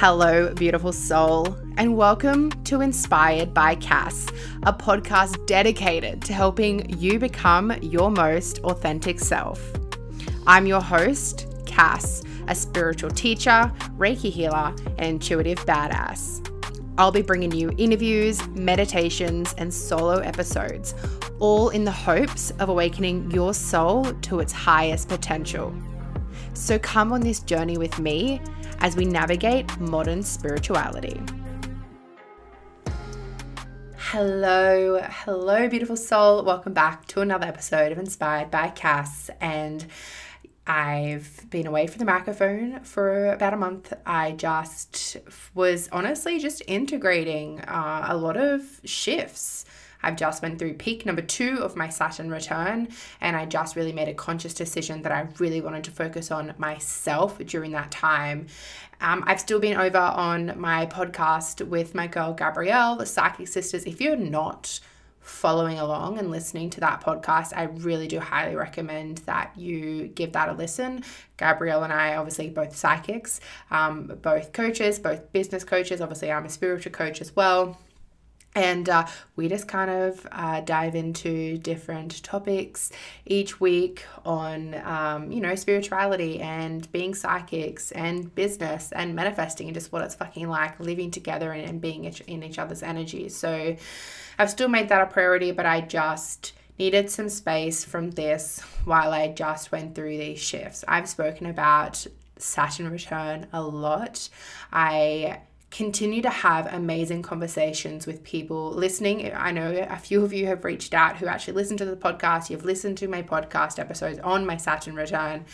Hello, beautiful soul, and welcome to Inspired by Cass, a podcast dedicated to helping you become your most authentic self. I'm your host, Cass, a spiritual teacher, Reiki healer, and intuitive badass. I'll be bringing you interviews, meditations, and solo episodes, all in the hopes of awakening your soul to its highest potential. So come on this journey with me as we navigate modern spirituality. Hello, hello, beautiful soul. Welcome back to another episode of Inspired by Cass. And I've been away from the microphone for about a month. I just was honestly just integrating uh, a lot of shifts I've just went through peak number two of my Saturn return, and I just really made a conscious decision that I really wanted to focus on myself during that time. Um, I've still been over on my podcast with my girl Gabrielle, the Psychic Sisters. If you're not following along and listening to that podcast, I really do highly recommend that you give that a listen. Gabrielle and I, obviously, both psychics, um, both coaches, both business coaches. Obviously, I'm a spiritual coach as well. And uh, we just kind of uh, dive into different topics each week on, um, you know, spirituality and being psychics and business and manifesting and just what it's fucking like living together and, and being in each other's energy. So I've still made that a priority, but I just needed some space from this while I just went through these shifts. I've spoken about Saturn return a lot. I continue to have amazing conversations with people listening. I know a few of you have reached out who actually listen to the podcast. You've listened to my podcast episodes on my Saturn return.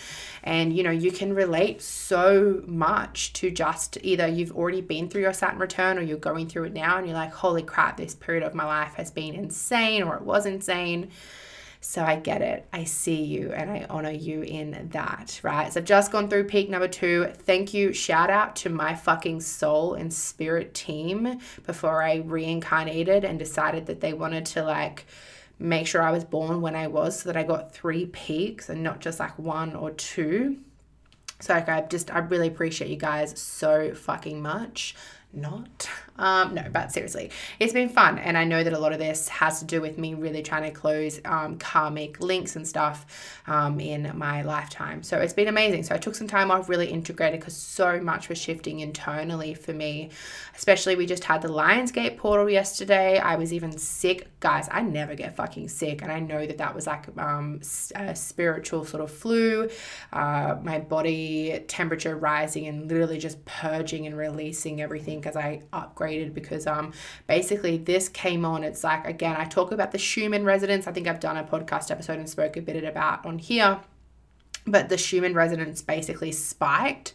And you know, you can relate so much to just either you've already been through your Saturn return or you're going through it now and you're like, holy crap, this period of my life has been insane or it was insane. So I get it. I see you and I honor you in that, right? So I've just gone through peak number two. Thank you. Shout out to my fucking soul and spirit team before I reincarnated and decided that they wanted to like make sure I was born when I was so that I got three peaks and not just like one or two. So like I just I really appreciate you guys so fucking much not. Um, no, but seriously, it's been fun. And I know that a lot of this has to do with me really trying to close um, karmic links and stuff um, in my lifetime. So it's been amazing. So I took some time off, really integrated because so much was shifting internally for me. Especially, we just had the Lionsgate portal yesterday. I was even sick. Guys, I never get fucking sick. And I know that that was like um, a spiritual sort of flu, uh, my body temperature rising and literally just purging and releasing everything because I upgraded because um basically this came on. It's like again, I talk about the Schumann resonance. I think I've done a podcast episode and spoke a bit about on here. But the Schumann resonance basically spiked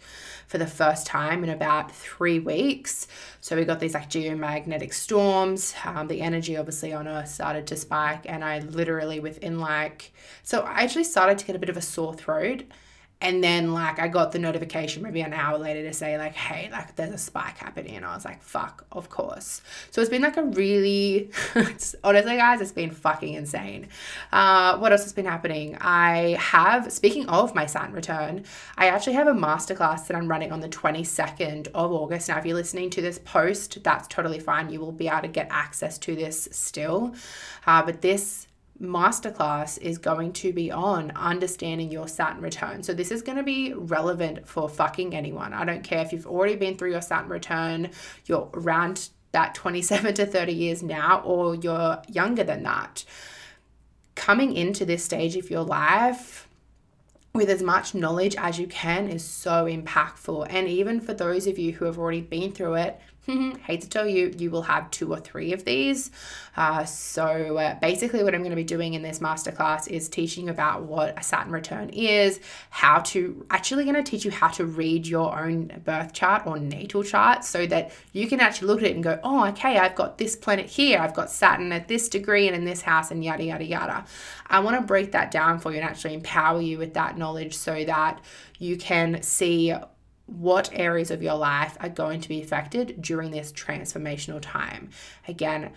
for the first time in about three weeks. So we got these like geomagnetic storms. Um, the energy obviously on Earth started to spike, and I literally within like so I actually started to get a bit of a sore throat and then like I got the notification maybe an hour later to say like, hey, like there's a spike happening. And I was like, fuck, of course. So it's been like a really honestly guys, it's been fucking insane. Uh, what else has been happening? I have speaking of my Saturn return, I actually have a masterclass that I'm running on the 22nd of August. Now if you're listening to this post, that's totally fine. You will be able to get access to this still. Uh, but this masterclass is going to be on understanding your Saturn return. So this is going to be relevant for fucking anyone. I don't care if you've already been through your Saturn return, you're around that 27 to 30 years now, or you're younger than that. Coming into this stage of your life, with as much knowledge as you can is so impactful. And even for those of you who have already been through it, hate to tell you, you will have two or three of these. Uh, so uh, basically, what I'm going to be doing in this masterclass is teaching about what a Saturn return is, how to actually going to teach you how to read your own birth chart or natal chart, so that you can actually look at it and go, oh, okay, I've got this planet here, I've got Saturn at this degree and in this house, and yada yada yada. I want to break that down for you and actually empower you with that knowledge so that you can see what areas of your life are going to be affected during this transformational time. Again,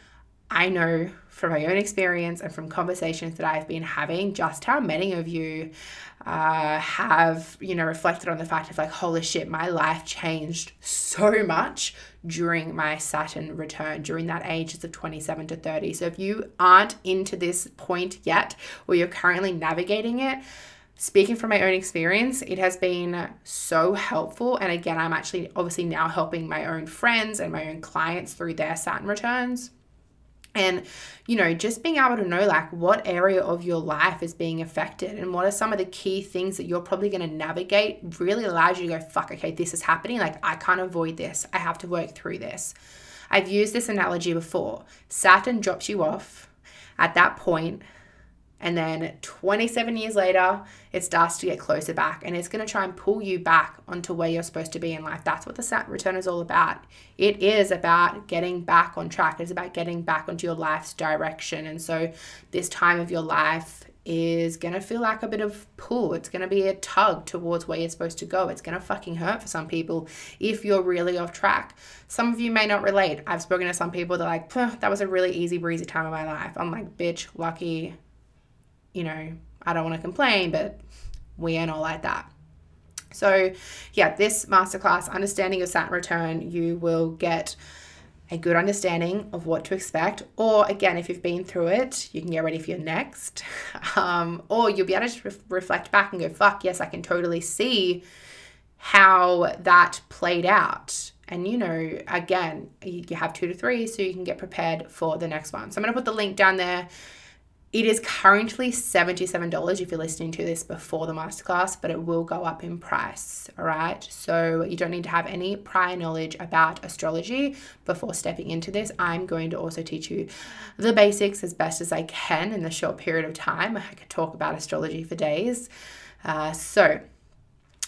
I know from my own experience and from conversations that I've been having just how many of you uh, have, you know, reflected on the fact of like, holy shit, my life changed so much during my Saturn return, during that ages of 27 to 30. So if you aren't into this point yet, or you're currently navigating it, speaking from my own experience, it has been so helpful. And again, I'm actually obviously now helping my own friends and my own clients through their Saturn returns. And, you know, just being able to know like what area of your life is being affected and what are some of the key things that you're probably going to navigate really allows you to go, fuck, okay, this is happening. Like, I can't avoid this. I have to work through this. I've used this analogy before. Saturn drops you off at that point and then 27 years later, it starts to get closer back and it's going to try and pull you back onto where you're supposed to be in life. That's what the return is all about. It is about getting back on track, it's about getting back onto your life's direction. And so, this time of your life is going to feel like a bit of pull. It's going to be a tug towards where you're supposed to go. It's going to fucking hurt for some people if you're really off track. Some of you may not relate. I've spoken to some people that are like, that was a really easy breezy time of my life. I'm like, bitch, lucky you know, I don't want to complain, but we ain't all like that. So, yeah, this masterclass, Understanding of Saturn Return, you will get a good understanding of what to expect. Or, again, if you've been through it, you can get ready for your next. Um, or you'll be able to re- reflect back and go, fuck, yes, I can totally see how that played out. And you know, again, you have two to three, so you can get prepared for the next one. So I'm going to put the link down there it is currently $77 if you're listening to this before the masterclass, but it will go up in price. All right. So you don't need to have any prior knowledge about astrology before stepping into this. I'm going to also teach you the basics as best as I can in the short period of time. I could talk about astrology for days. Uh, so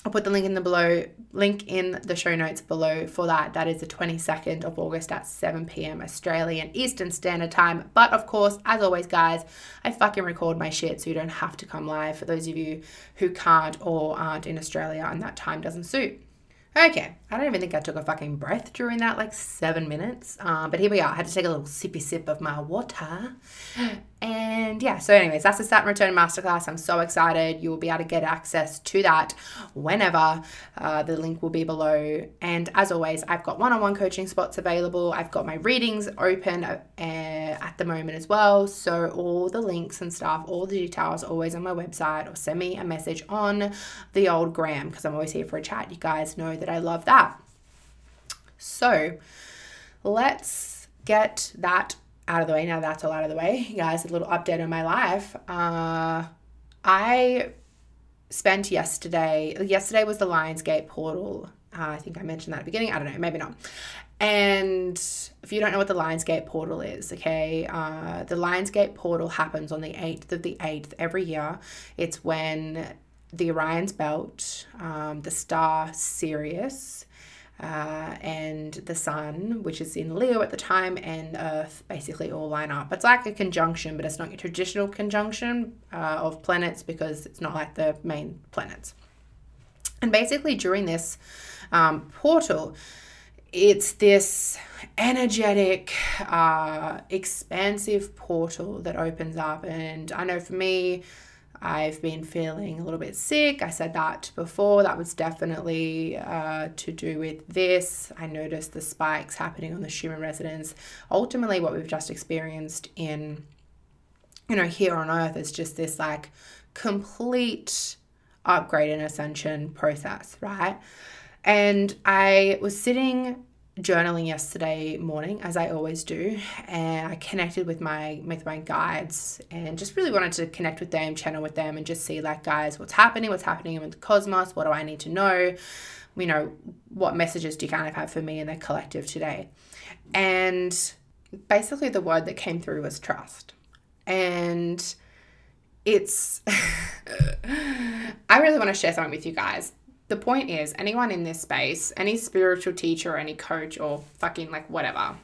I'll put the link in the below link in the show notes below for that. That is the 22nd of August at 7 p.m. Australian Eastern Standard Time. But of course, as always, guys, I fucking record my shit so you don't have to come live for those of you who can't or aren't in Australia and that time doesn't suit. Okay, I don't even think I took a fucking breath during that like seven minutes. Um, but here we are. I had to take a little sippy sip of my water. And yeah, so, anyways, that's the Saturn Return Masterclass. I'm so excited. You will be able to get access to that whenever. Uh, the link will be below. And as always, I've got one on one coaching spots available. I've got my readings open uh, at the moment as well. So, all the links and stuff, all the details always on my website or send me a message on the old gram because I'm always here for a chat. You guys know that I love that. So, let's get that out of the way. Now that's all out of the way, guys, a little update on my life. Uh, I spent yesterday, yesterday was the Lionsgate portal. Uh, I think I mentioned that at the beginning. I don't know, maybe not. And if you don't know what the Lionsgate portal is, okay, uh, the Lionsgate portal happens on the 8th of the 8th every year. It's when the Orion's Belt, um, the star Sirius, uh, and the sun, which is in Leo at the time, and Earth basically all line up. It's like a conjunction, but it's not your traditional conjunction uh, of planets because it's not like the main planets. And basically, during this um, portal, it's this energetic, uh, expansive portal that opens up. And I know for me, I've been feeling a little bit sick. I said that before. That was definitely uh, to do with this. I noticed the spikes happening on the Schumann resonance. Ultimately, what we've just experienced in, you know, here on Earth is just this like complete upgrade and ascension process, right? And I was sitting journaling yesterday morning as I always do and I connected with my with my guides and just really wanted to connect with them channel with them and just see like guys what's happening what's happening in the cosmos what do I need to know? You know what messages do you kind of have for me in the collective today? And basically the word that came through was trust. And it's I really want to share something with you guys the point is, anyone in this space, any spiritual teacher, or any coach, or fucking like whatever,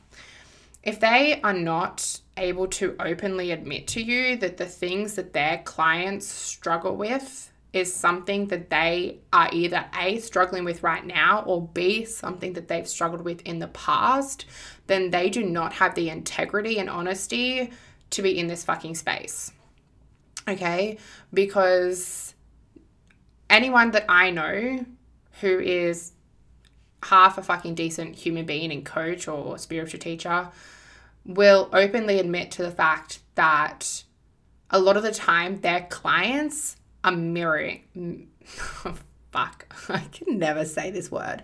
if they are not able to openly admit to you that the things that their clients struggle with is something that they are either A, struggling with right now, or B, something that they've struggled with in the past, then they do not have the integrity and honesty to be in this fucking space. Okay? Because anyone that I know who is half a fucking decent human being and coach or spiritual teacher will openly admit to the fact that a lot of the time their clients are mirroring. fuck, I can never say this word.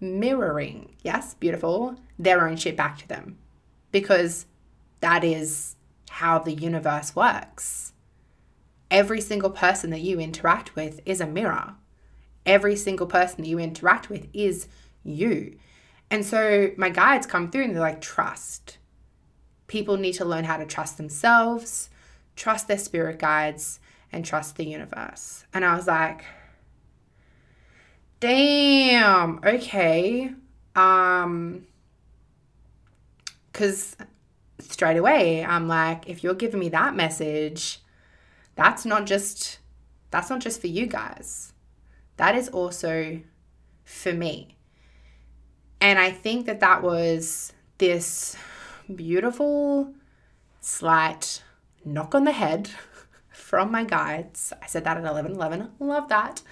Mirroring, yes, beautiful, their own shit back to them. Because that is how the universe works. Every single person that you interact with is a mirror. Every single person that you interact with is you. And so my guides come through and they're like, trust. People need to learn how to trust themselves, trust their spirit guides, and trust the universe. And I was like, damn, okay. Um, because straight away, I'm like, if you're giving me that message, that's not just that's not just for you guys. That is also for me. And I think that that was this beautiful, slight knock on the head from my guides. I said that at 11 11. Love that.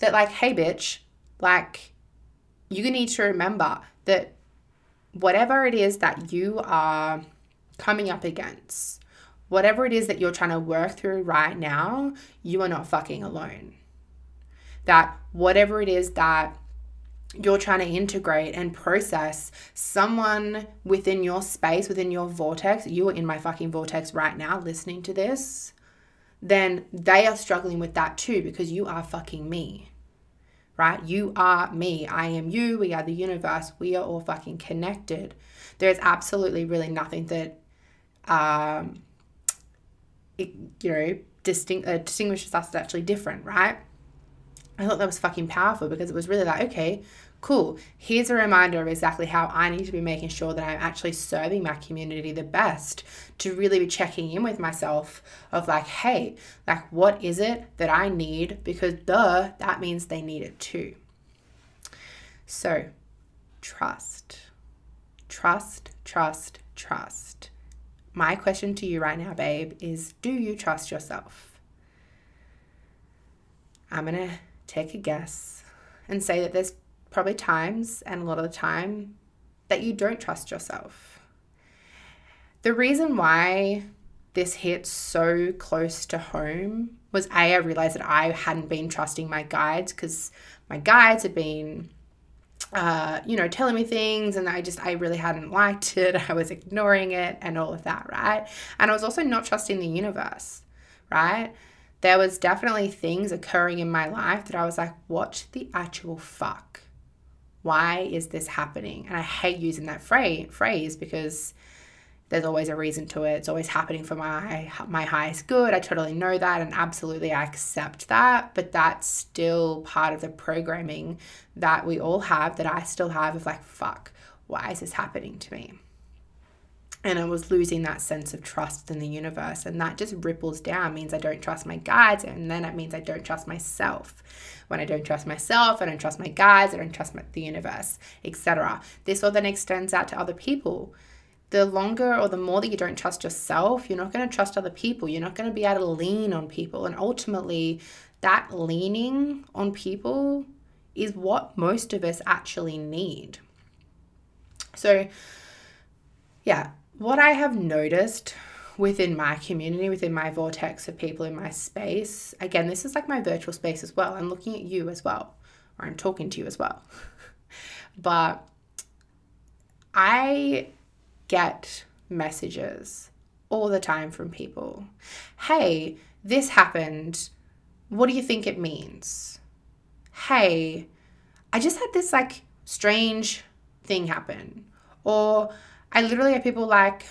That, like, hey, bitch, like, you need to remember that whatever it is that you are coming up against, whatever it is that you're trying to work through right now, you are not fucking alone. That whatever it is that you're trying to integrate and process someone within your space, within your vortex, you are in my fucking vortex right now listening to this, then they are struggling with that too because you are fucking me. Right? You are me. I am you. We are the universe. We are all fucking connected. There's absolutely really nothing that, um, you know, distinct, uh, distinguishes us that's actually different, right? I thought that was fucking powerful because it was really like, okay, cool. Here's a reminder of exactly how I need to be making sure that I'm actually serving my community the best to really be checking in with myself of like, hey, like, what is it that I need? Because duh, that means they need it too. So, trust. Trust, trust, trust. My question to you right now, babe, is do you trust yourself? I'm going to take a guess and say that there's probably times and a lot of the time that you don't trust yourself. The reason why this hit so close to home was A, I realized that I hadn't been trusting my guides because my guides had been, uh, you know, telling me things and I just, I really hadn't liked it. I was ignoring it and all of that, right? And I was also not trusting the universe, right? There was definitely things occurring in my life that I was like, what the actual fuck? Why is this happening? And I hate using that phrase because there's always a reason to it. It's always happening for my my highest good. I totally know that and absolutely I accept that, but that's still part of the programming that we all have that I still have of like fuck, why is this happening to me? and I was losing that sense of trust in the universe. And that just ripples down, means I don't trust my guides, and then it means I don't trust myself. When I don't trust myself, I don't trust my guides, I don't trust my, the universe, etc. This all then extends out to other people. The longer or the more that you don't trust yourself, you're not going to trust other people. You're not going to be able to lean on people. And ultimately, that leaning on people is what most of us actually need. So, yeah, what I have noticed within my community, within my vortex of people in my space, again, this is like my virtual space as well. I'm looking at you as well, or I'm talking to you as well. but I get messages all the time from people Hey, this happened. What do you think it means? Hey, I just had this like strange thing happen. Or I literally have people like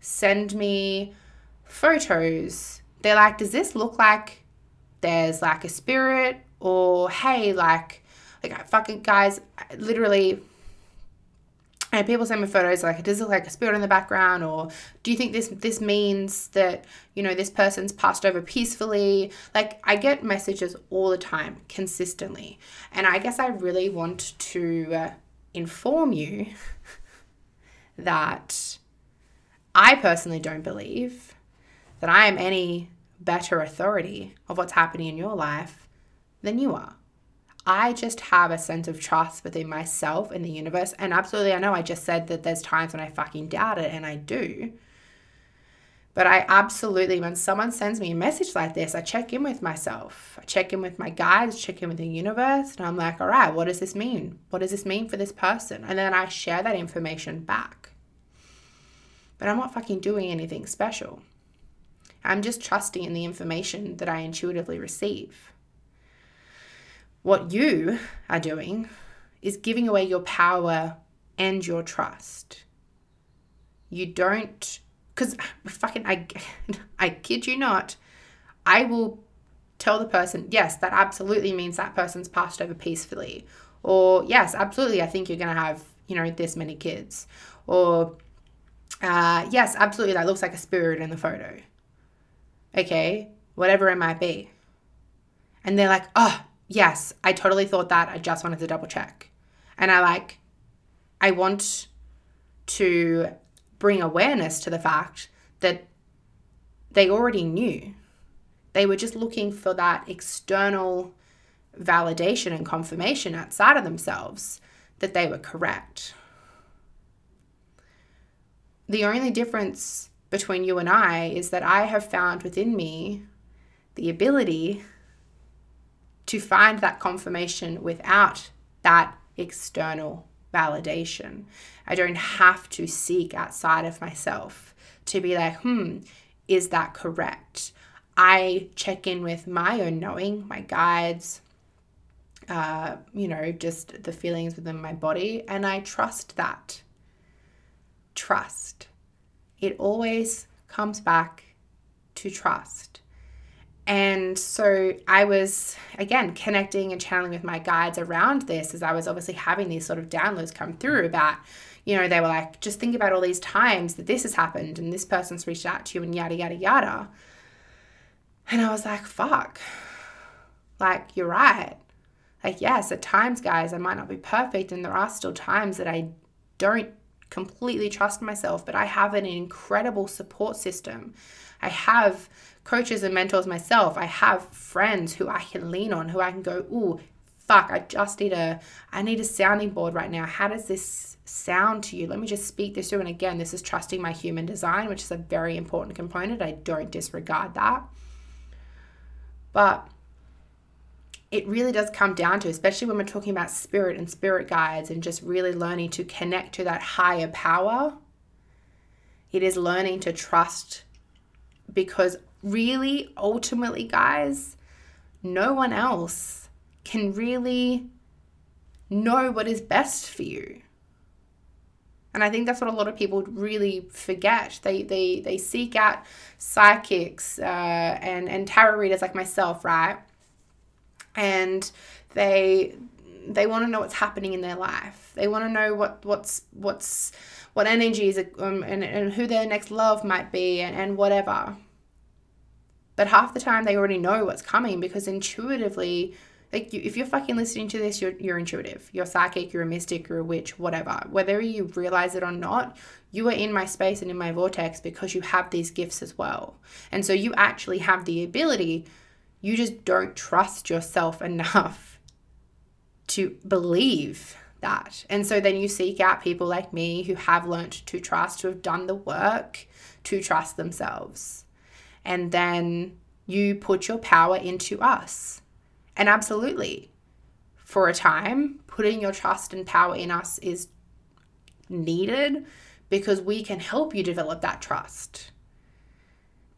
send me photos. They're like, does this look like there's like a spirit? Or hey, like, like fucking guys, literally, and people send me photos like does it look like a spirit in the background? Or do you think this this means that you know this person's passed over peacefully? Like i get messages all the time consistently. And i guess i really want to uh, inform you that i personally don't believe that i am any better authority of what's happening in your life than you are I just have a sense of trust within myself and the universe. And absolutely, I know I just said that there's times when I fucking doubt it, and I do. But I absolutely, when someone sends me a message like this, I check in with myself. I check in with my guides, check in with the universe, and I'm like, all right, what does this mean? What does this mean for this person? And then I share that information back. But I'm not fucking doing anything special. I'm just trusting in the information that I intuitively receive. What you are doing is giving away your power and your trust. You don't, because fucking, I, I kid you not, I will tell the person, yes, that absolutely means that person's passed over peacefully. Or, yes, absolutely, I think you're going to have, you know, this many kids. Or, uh, yes, absolutely, that looks like a spirit in the photo. Okay, whatever it might be. And they're like, oh, yes, I totally thought that. I just wanted to double check. And I like, I want to bring awareness to the fact that they already knew. They were just looking for that external validation and confirmation outside of themselves that they were correct. The only difference between you and I is that I have found within me the ability to find that confirmation without that external validation. I don't have to seek outside of myself to be like, hmm, is that correct? I check in with my own knowing, my guides, uh, you know, just the feelings within my body, and I trust that. Trust. It always comes back to trust. And so I was, again, connecting and channeling with my guides around this as I was obviously having these sort of downloads come through about, you know, they were like, just think about all these times that this has happened and this person's reached out to you and yada, yada, yada. And I was like, fuck. Like, you're right. Like, yes, at times, guys, I might not be perfect and there are still times that I don't completely trust myself, but I have an incredible support system. I have coaches and mentors myself. I have friends who I can lean on, who I can go, ooh, fuck, I just need a I need a sounding board right now. How does this sound to you? Let me just speak this through. And again, this is trusting my human design, which is a very important component. I don't disregard that. But it really does come down to, especially when we're talking about spirit and spirit guides and just really learning to connect to that higher power. It is learning to trust because really, ultimately, guys, no one else can really know what is best for you. And I think that's what a lot of people really forget. They they they seek out psychics uh, and and tarot readers like myself, right? And they they want to know what's happening in their life. They want to know what what's what's what energies um, and and who their next love might be and, and whatever. But half the time they already know what's coming because intuitively, like you, if you're fucking listening to this, you're, you're intuitive. You're psychic, you're a mystic, you're a witch, whatever. Whether you realize it or not, you are in my space and in my vortex because you have these gifts as well. And so you actually have the ability, you just don't trust yourself enough to believe that. And so then you seek out people like me who have learned to trust, who have done the work to trust themselves and then you put your power into us. And absolutely, for a time, putting your trust and power in us is needed because we can help you develop that trust.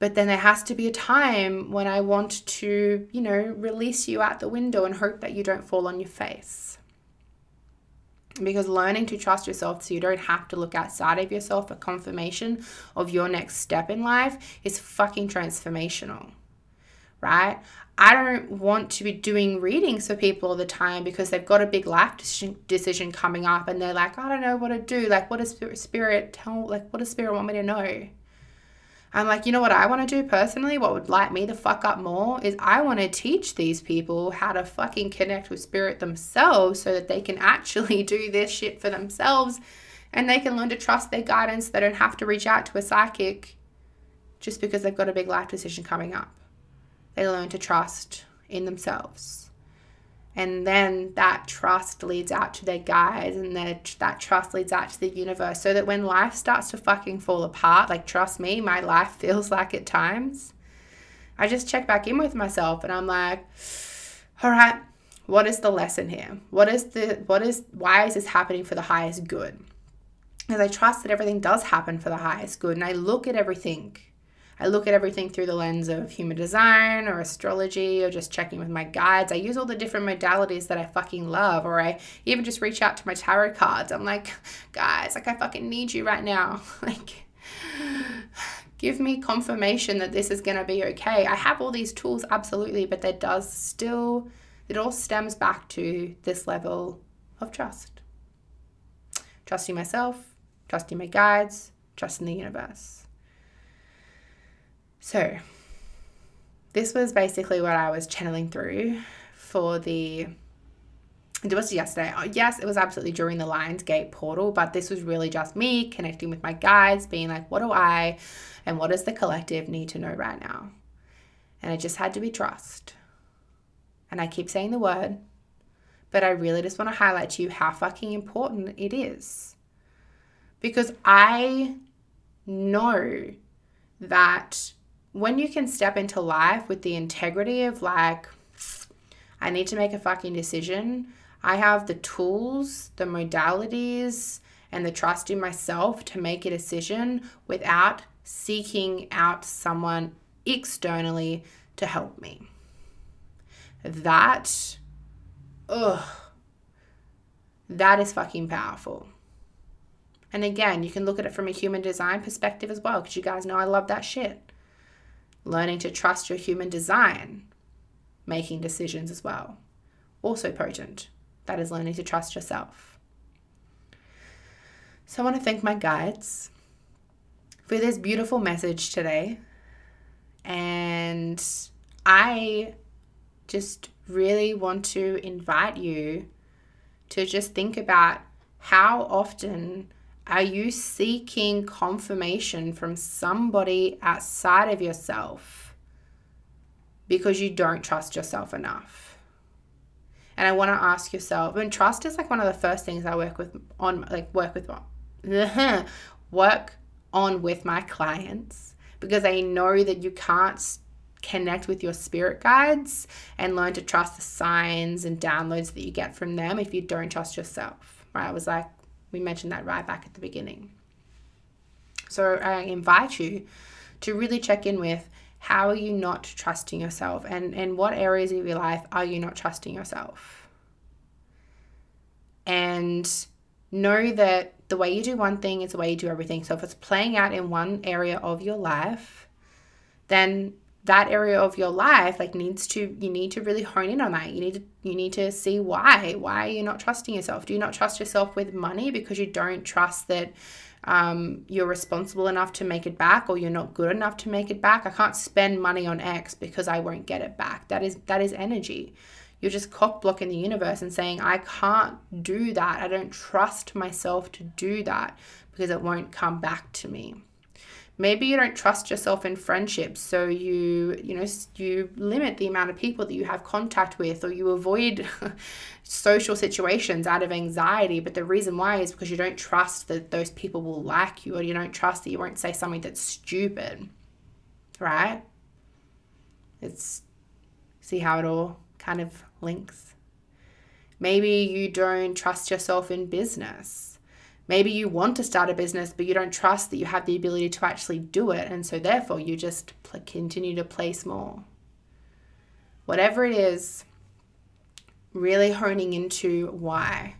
But then there has to be a time when I want to, you know, release you out the window and hope that you don't fall on your face because learning to trust yourself so you don't have to look outside of yourself for confirmation of your next step in life is fucking transformational right? I don't want to be doing readings for people all the time because they've got a big life decision coming up and they're like, I don't know what to do. Like, what does spirit, tell? Like, what does spirit want me to know? I'm like, you know what I want to do personally? What would light me the fuck up more is I want to teach these people how to fucking connect with spirit themselves so that they can actually do this shit for themselves and they can learn to trust their guidance. They don't have to reach out to a psychic just because they've got a big life decision coming up. They learn to trust in themselves. And then that trust leads out to their guides, and that that trust leads out to the universe. So that when life starts to fucking fall apart, like, trust me, my life feels like at times, I just check back in with myself and I'm like, all right, what is the lesson here? What is the, what is, why is this happening for the highest good? Because I trust that everything does happen for the highest good. And I look at everything I look at everything through the lens of human design or astrology or just checking with my guides. I use all the different modalities that I fucking love, or I even just reach out to my tarot cards. I'm like, guys, like I fucking need you right now. like, give me confirmation that this is going to be okay. I have all these tools, absolutely, but there does still, it all stems back to this level of trust. Trusting myself, trusting my guides, trusting the universe. So, this was basically what I was channeling through for the. It was yesterday. Oh, yes, it was absolutely during the Lionsgate portal, but this was really just me connecting with my guides, being like, what do I and what does the collective need to know right now? And it just had to be trust. And I keep saying the word, but I really just want to highlight to you how fucking important it is. Because I know that when you can step into life with the integrity of like, I need to make a fucking decision. I have the tools, the modalities, and the trust in myself to make a decision without seeking out someone externally to help me. That, ugh, that is fucking powerful. And again, you can look at it from a human design perspective as well, because you guys know I love that shit learning to trust your human design, making decisions as well. Also potent. That is learning to trust yourself. So I want to thank my guides for this beautiful message today. And I just really want to invite you to just think about how often are you seeking confirmation from somebody outside of yourself because you don't trust yourself enough? And I want to ask yourself, and trust is like one of the first things I work with on, like work with, work on with my clients because I know that you can't connect with your spirit guides and learn to trust the signs and downloads that you get from them if you don't trust yourself. Right? I was like, we mentioned that right back at the beginning. So I invite you to really check in with how are you not trusting yourself and, and what areas of your life are you not trusting yourself? And know that the way you do one thing is the way you do everything. So if it's playing out in one area of your life, then that area of your life like needs to you need to really hone in on that. You need to you need to see why. Why are you not trusting yourself? Do you not trust yourself with money because you don't trust that um, you're responsible enough to make it back or you're not good enough to make it back? I can't spend money on x because i won't get it back. That is that is energy. You're just cock blocking the universe and saying i can't do that. I don't trust myself to do that because it won't come back to me maybe you don't trust yourself in friendships so you you know you limit the amount of people that you have contact with or you avoid social situations out of anxiety. But the reason why is because you don't trust that those people will like you or you don't trust that you won't say something that's stupid right? It's see how it all kind of links. Maybe you don't trust yourself in business Maybe you want to start a business, but you don't trust that you have the ability to actually do it. And so, therefore, you just pl- continue to place more. Whatever it is, really honing into why.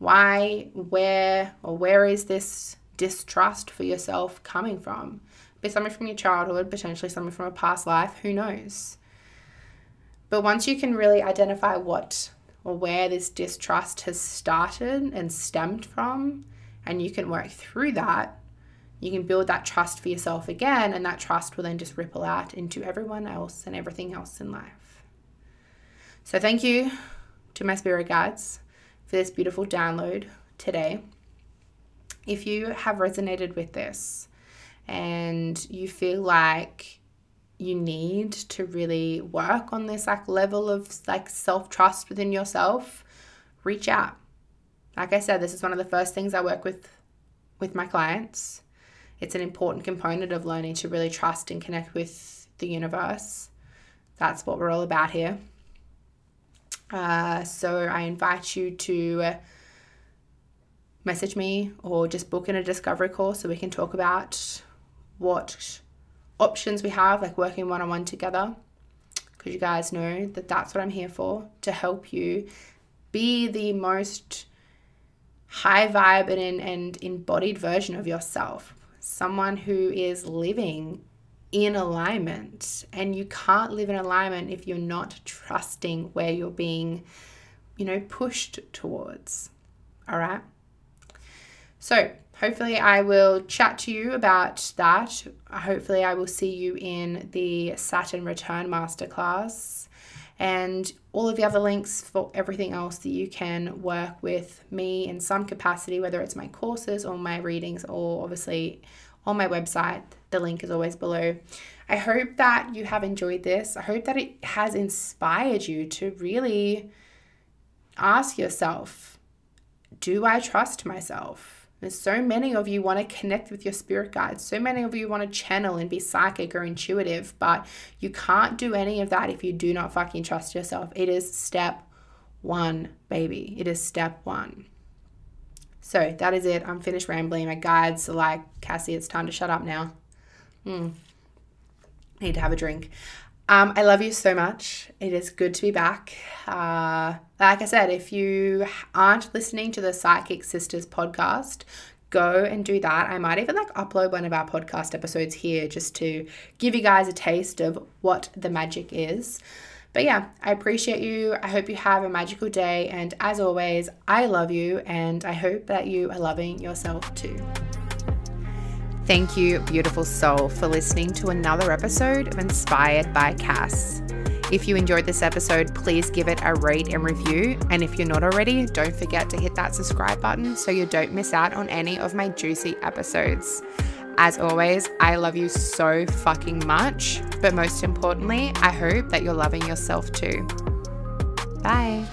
Why, where, or where is this distrust for yourself coming from? Be something from your childhood, potentially something from a past life, who knows? But once you can really identify what or where this distrust has started and stemmed from, and you can work through that, you can build that trust for yourself again, and that trust will then just ripple out into everyone else and everything else in life. So, thank you to my spirit guides for this beautiful download today. If you have resonated with this and you feel like you need to really work on this like level of like self-trust within yourself, reach out. Like I said, this is one of the first things I work with with my clients. It's an important component of learning to really trust and connect with the universe. That's what we're all about here. Uh, so I invite you to message me or just book in a discovery call so we can talk about what options we have, like working one on one together. Because you guys know that that's what I'm here for to help you be the most high vibe and, and embodied version of yourself. Someone who is living in alignment. And you can't live in alignment if you're not trusting where you're being, you know, pushed towards. All right. So, hopefully, I will chat to you about that. Hopefully, I will see you in the Saturn Return Masterclass and all of the other links for everything else that you can work with me in some capacity, whether it's my courses or my readings, or obviously on my website. The link is always below. I hope that you have enjoyed this. I hope that it has inspired you to really ask yourself Do I trust myself? So many of you want to connect with your spirit guides. So many of you want to channel and be psychic or intuitive, but you can't do any of that if you do not fucking trust yourself. It is step one, baby. It is step one. So that is it. I'm finished rambling. My guides are like, Cassie, it's time to shut up now. Hmm. Need to have a drink. Um, I love you so much. It is good to be back. Uh, like I said, if you aren't listening to the Psychic Sisters podcast, go and do that. I might even like upload one of our podcast episodes here just to give you guys a taste of what the magic is. But yeah, I appreciate you. I hope you have a magical day. And as always, I love you and I hope that you are loving yourself too. Thank you, beautiful soul, for listening to another episode of Inspired by Cass. If you enjoyed this episode, please give it a rate and review. And if you're not already, don't forget to hit that subscribe button so you don't miss out on any of my juicy episodes. As always, I love you so fucking much. But most importantly, I hope that you're loving yourself too. Bye.